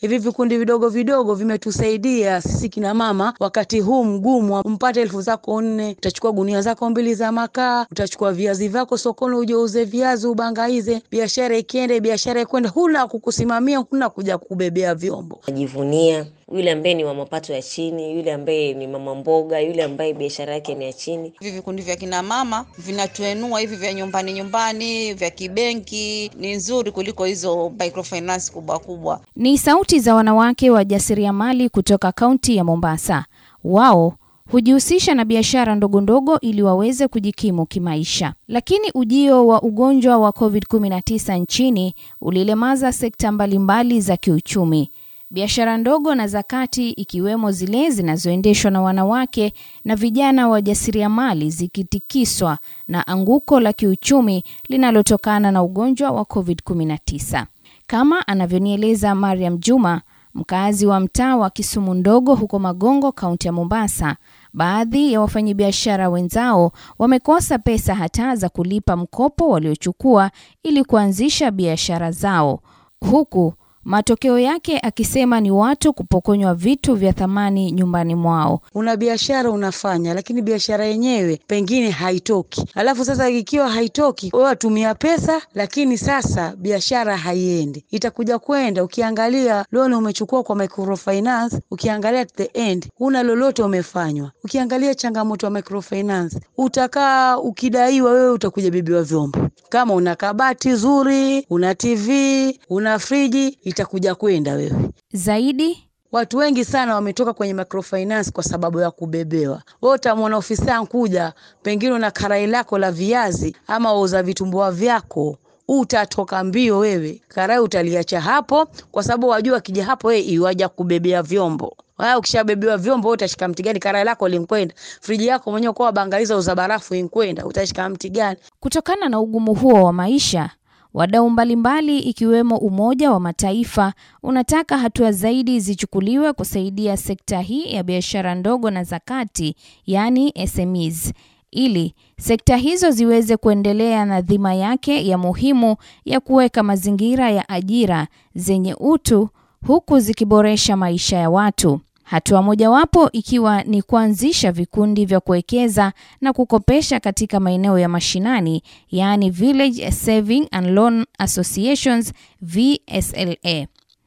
Hivi vikundi vidogo vidogo vimetusaidia sisi kina mama wakati huu mgumu, mpate elfu zako nne, utachukua gunia zako mbili za makaa, utachukua viazi vyako sokoni, uje uze viazi, ubangaize, biashara ikiende, biashara ikwende, huna kukusimamia, huna kuja kubebea vyombo. Najivunia yule ambaye ni wa mapato ya chini, yule ambaye ni mama mboga, yule ambaye biashara yake ni ya chini. Hivi vikundi vya kina mama vinatuenua, hivi vya nyumbani nyumbani, vya kibenki ni nzuri kuliko hizo microfinance kubwa kubwa. Ni sauti za wanawake wajasiriamali kutoka kaunti ya Mombasa. Wao hujihusisha na biashara ndogo ndogo ili waweze kujikimu kimaisha. Lakini ujio wa ugonjwa wa COVID-19 nchini ulilemaza sekta mbalimbali za kiuchumi. Biashara ndogo na za kati ikiwemo zile zinazoendeshwa na wanawake na vijana wajasiriamali zikitikiswa na anguko la kiuchumi linalotokana na ugonjwa wa COVID-19. Kama anavyonieleza Mariam Juma, mkazi wa mtaa wa Kisumu Ndogo huko Magongo, kaunti ya Mombasa, baadhi ya wafanyabiashara wenzao wamekosa pesa hata za kulipa mkopo waliochukua ili kuanzisha biashara zao, huku matokeo yake akisema ni watu kupokonywa vitu vya thamani nyumbani mwao. Una biashara unafanya, lakini biashara yenyewe pengine haitoki. Alafu sasa ikiwa haitoki, wewe watumia pesa, lakini sasa biashara haiendi. Itakuja kwenda, ukiangalia loan umechukua kwa microfinance, ukiangalia at the end huna lolote umefanywa. Ukiangalia changamoto ya microfinance, utakaa ukidaiwa, wewe utakuja bibiwa vyombo. Kama una kabati zuri, una TV, una friji, itakuja kwenda wewe. Zaidi Watu wengi sana wametoka kwenye microfinance kwa sababu ya kubebewa. Wewe utamwona ofisa kuja, pengine una karai lako la viazi ama wauza vitumbua vyako, utatoka mbio wewe, karai utaliacha hapo, kwa sababu wajua akija hapo yeye iwaja kubebea vyombo. Wewe ukishabebewa vyombo, utashika mti gani? Karai lako linkwenda, friji yako mwenyewe kwa bangaliza uza barafu inkwenda, utashika mti gani? Kutokana na ugumu huo wa maisha, wadau mbalimbali ikiwemo Umoja wa Mataifa unataka hatua zaidi zichukuliwe kusaidia sekta hii ya biashara ndogo na za kati, yaani SMEs, ili sekta hizo ziweze kuendelea na dhima yake ya muhimu ya kuweka mazingira ya ajira zenye utu huku zikiboresha maisha ya watu. Hatua mojawapo ikiwa ni kuanzisha vikundi vya kuwekeza na kukopesha katika maeneo ya mashinani, yaani Village Saving and Loan Associations VSLA,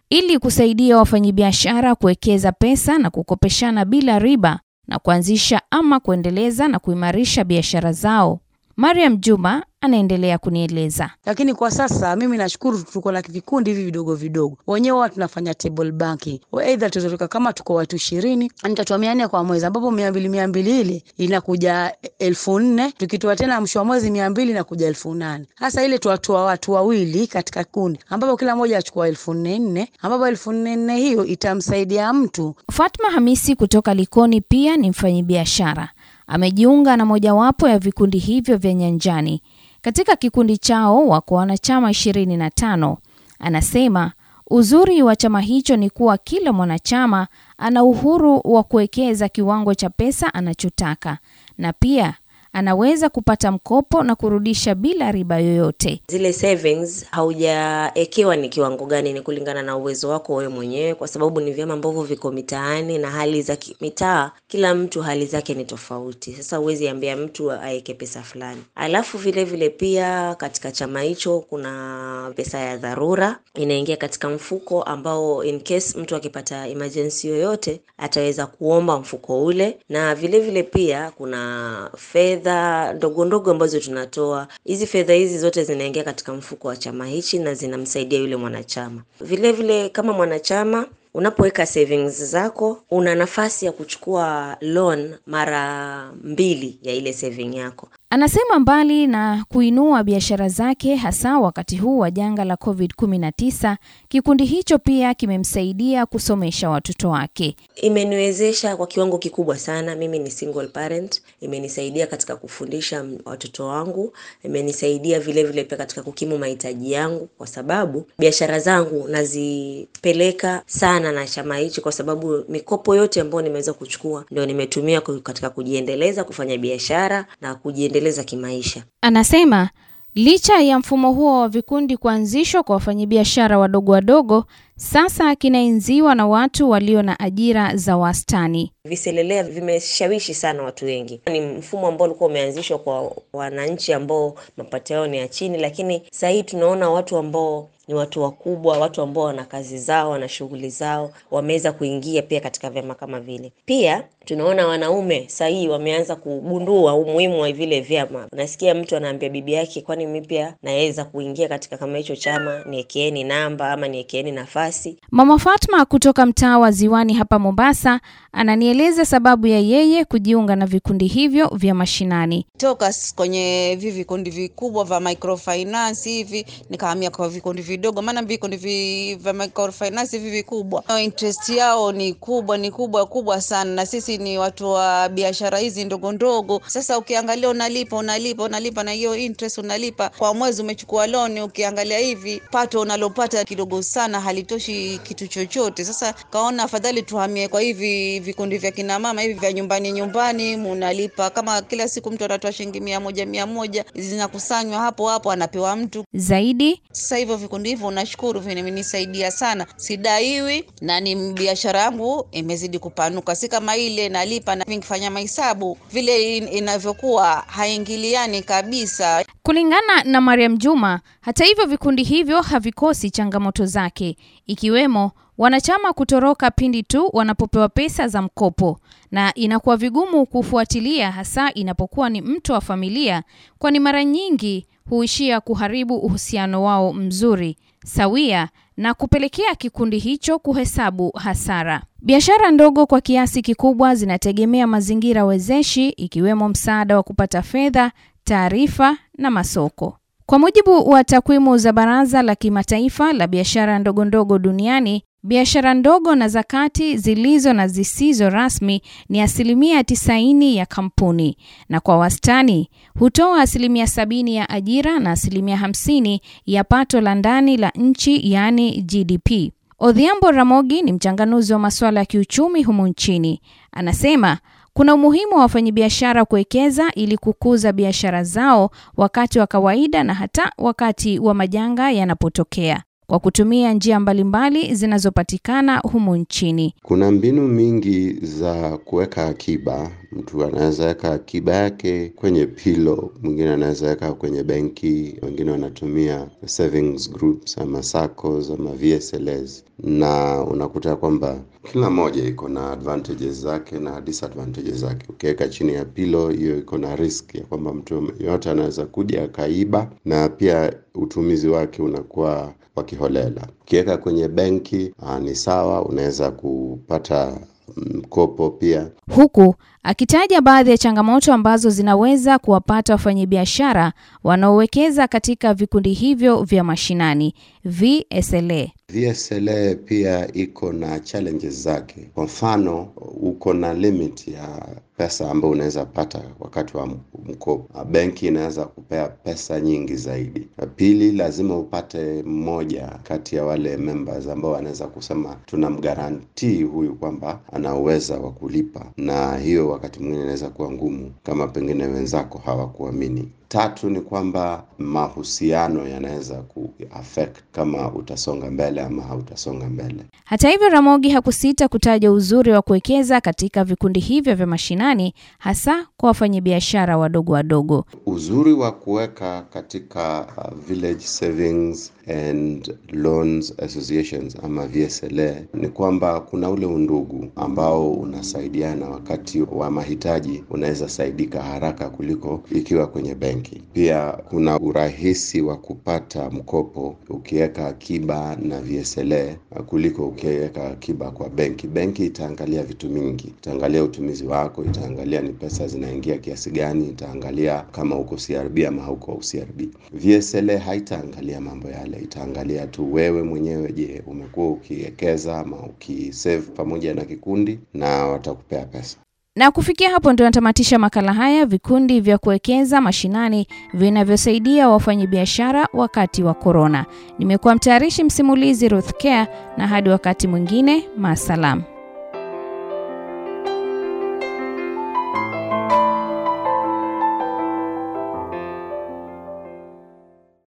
ili kusaidia wafanyabiashara kuwekeza pesa na kukopeshana bila riba na kuanzisha ama kuendeleza na kuimarisha biashara zao. Mariam Juma anaendelea kunieleza. Lakini kwa sasa mimi nashukuru tuko na vikundi hivi vidogo vidogo, wenyewe huwa tunafanya table banking, aidha tutatoka kama tuko watu ishirini nitatoa mia nne kwa mwezi, ambapo mia mbili mia mbili ile inakuja elfu nne. Tukitoa tena mwisho wa mwezi mia mbili inakuja elfu nane. Hasa ile tuwatoa watu wawili katika kundi, ambapo kila mmoja achukua elfu nne nne ambapo elfu nne nne hiyo itamsaidia mtu. Fatma Hamisi kutoka Likoni pia ni mfanyabiashara, amejiunga na mojawapo ya vikundi hivyo vya nyanjani. Katika kikundi chao wako wanachama ishirini na tano. Anasema uzuri wa chama hicho ni kuwa kila mwanachama ana uhuru wa kuwekeza kiwango cha pesa anachotaka na pia anaweza kupata mkopo na kurudisha bila riba yoyote. Zile savings haujaekewa ni kiwango gani, ni kulingana na uwezo wako wewe mwenyewe, kwa sababu ni vyama ambavyo viko mitaani na hali za mitaa, kila mtu hali zake ni tofauti. Sasa huwezi ambia mtu aeke pesa fulani. Alafu vile vile pia katika chama hicho kuna pesa ya dharura inaingia katika mfuko ambao in case mtu akipata emergency yoyote ataweza kuomba mfuko ule, na vile vile pia kuna fedha fedha ndogo ndogo ambazo tunatoa. Hizi fedha hizi zote zinaingia katika mfuko wa chama hichi na zinamsaidia yule mwanachama. Vile vile kama mwanachama unapoweka savings zako una nafasi ya kuchukua loan mara mbili ya ile saving yako. Anasema mbali na kuinua biashara zake hasa wakati huu wa janga la COVID-19, kikundi hicho pia kimemsaidia kusomesha watoto wake. Imeniwezesha kwa kiwango kikubwa sana. Mimi ni single parent, imenisaidia katika kufundisha watoto wangu, imenisaidia vile vile pia katika kukimu mahitaji yangu, kwa sababu biashara zangu nazipeleka sana na chama hichi, kwa sababu mikopo yote ambayo nimeweza kuchukua ndio nimetumia katika kujiendeleza, kufanya biashara na kujiendeleza kimaisha. Anasema Licha ya mfumo huo wa vikundi kuanzishwa kwa wafanyabiashara wadogo wadogo, sasa kinaenziwa na watu walio na ajira za wastani. Viselelea vimeshawishi sana watu wengi. Ni mfumo ambao ulikuwa umeanzishwa kwa wananchi ambao mapato yao ni ya chini, lakini sasa hii tunaona watu ambao ni watu wakubwa, watu ambao wana kazi zao, wana shughuli zao, wameweza kuingia pia katika vyama kama vile. Pia tunaona wanaume saa hii wameanza kugundua umuhimu wa vile vyama. Unasikia mtu anaambia bibi yake, kwani mimi pia naweza kuingia katika kama hicho chama, niekeeni namba ama niekeeni nafasi. Mama Fatma kutoka mtaa wa Ziwani hapa Mombasa ananieleza sababu ya yeye kujiunga na vikundi hivyo vya mashinani. toka kwenye hivi vikundi vikubwa vya microfinance hivi nikahamia kwa vikundi vidogo, maana vikundi vi, vya microfinance hivi vikubwa interest yao ni kubwa ni kubwa kubwa sana, na sisi ni watu wa biashara hizi ndogo ndogo. Sasa ukiangalia unalipa unalipa unalipa, na hiyo interest unalipa kwa mwezi, umechukua loan, ukiangalia hivi pato unalopata kidogo sana, halitoshi kitu chochote. Sasa kaona afadhali tuhamie kwa hivi vikundi vya kina mama hivi vya nyumbani nyumbani, munalipa kama kila siku mtu anatoa shilingi mia moja mia moja zinakusanywa hapo hapo, anapewa mtu. Zaidi, Sasa hivyo vikundi hivyo nashukuru vimenisaidia sana, sidaiwi na ni biashara yangu imezidi kupanuka, si kama ile nalipa na nikifanya mahesabu vile inavyokuwa haingiliani kabisa. kulingana na Mariam Juma, hata hivyo vikundi hivyo havikosi changamoto zake, ikiwemo wanachama kutoroka pindi tu wanapopewa pesa za mkopo, na inakuwa vigumu kufuatilia, hasa inapokuwa ni mtu wa familia, kwani mara nyingi huishia kuharibu uhusiano wao mzuri sawia na kupelekea kikundi hicho kuhesabu hasara. Biashara ndogo kwa kiasi kikubwa zinategemea mazingira wezeshi ikiwemo msaada wa kupata fedha, taarifa na masoko. Kwa mujibu wa takwimu za Baraza la Kimataifa la Biashara Ndogo Ndogo Duniani, biashara ndogo na za kati zilizo na zisizo rasmi ni asilimia 90 ya kampuni na kwa wastani hutoa asilimia sabini ya ajira na asilimia 50 ya pato la ndani la nchi yaani GDP. Odhiambo Ramogi ni mchanganuzi wa masuala ya kiuchumi humu nchini. Anasema kuna umuhimu wa wafanyabiashara kuwekeza ili kukuza biashara zao wakati wa kawaida na hata wakati wa majanga yanapotokea kwa kutumia njia mbalimbali zinazopatikana humu nchini. Kuna mbinu mingi za kuweka akiba. Mtu anaweza weka akiba yake kwenye pilo, mwingine anaweza weka kwenye benki, wengine wanatumia savings groups ama SACCOs ama VSLs, na unakuta kwamba kila moja iko na advantages zake na disadvantages zake. Ukiweka chini ya pilo, hiyo iko na risk ya kwamba mtu yoyote anaweza kuja akaiba, na pia utumizi wake unakuwa wa kiholela. Ukiweka kwenye benki ni sawa, unaweza kupata mkopo pia. Huku akitaja baadhi ya changamoto ambazo zinaweza kuwapata wafanyabiashara wanaowekeza katika vikundi hivyo vya mashinani VSLA. VSLA pia iko na challenges zake. Kwa mfano, uko na limit ya pesa ambayo unaweza pata wakati wa mkopo. Benki inaweza kupea pesa nyingi zaidi. Pili, lazima upate mmoja kati ya wale members ambao wanaweza kusema tunamgarantii huyu kwamba ana uweza wa kulipa, na hiyo wakati mwingine inaweza kuwa ngumu kama pengine wenzako hawakuamini. Tatu ni kwamba mahusiano yanaweza kuaffect kama utasonga mbele ama hautasonga mbele. Hata hivyo, Ramogi hakusita kutaja uzuri wa kuwekeza katika vikundi hivyo vya mashinani, hasa kwa wafanyabiashara wadogo wadogo. Uzuri wa kuweka katika uh, village savings and loans associations ama VSLA ni kwamba kuna ule undugu ambao unasaidiana wakati wa mahitaji, unaweza saidika haraka kuliko ikiwa kwenye benki. Pia kuna urahisi wa kupata mkopo ukiweka akiba na VSLA kuliko ukiweka akiba kwa benki. Benki itaangalia vitu mingi, itaangalia utumizi wako, itaangalia ni pesa zinaingia kiasi gani, itaangalia kama uko CRB ama hauko CRB. VSLA haitaangalia mambo yale, itaangalia tu wewe mwenyewe, je, umekuwa ukiwekeza ama ukisave pamoja na kikundi, na watakupea pesa. Na kufikia hapo ndio natamatisha makala haya, vikundi vya kuwekeza mashinani vinavyosaidia wafanyabiashara wakati wa korona. Nimekuwa mtayarishi msimulizi Ruth Care, na hadi wakati mwingine, maasalam.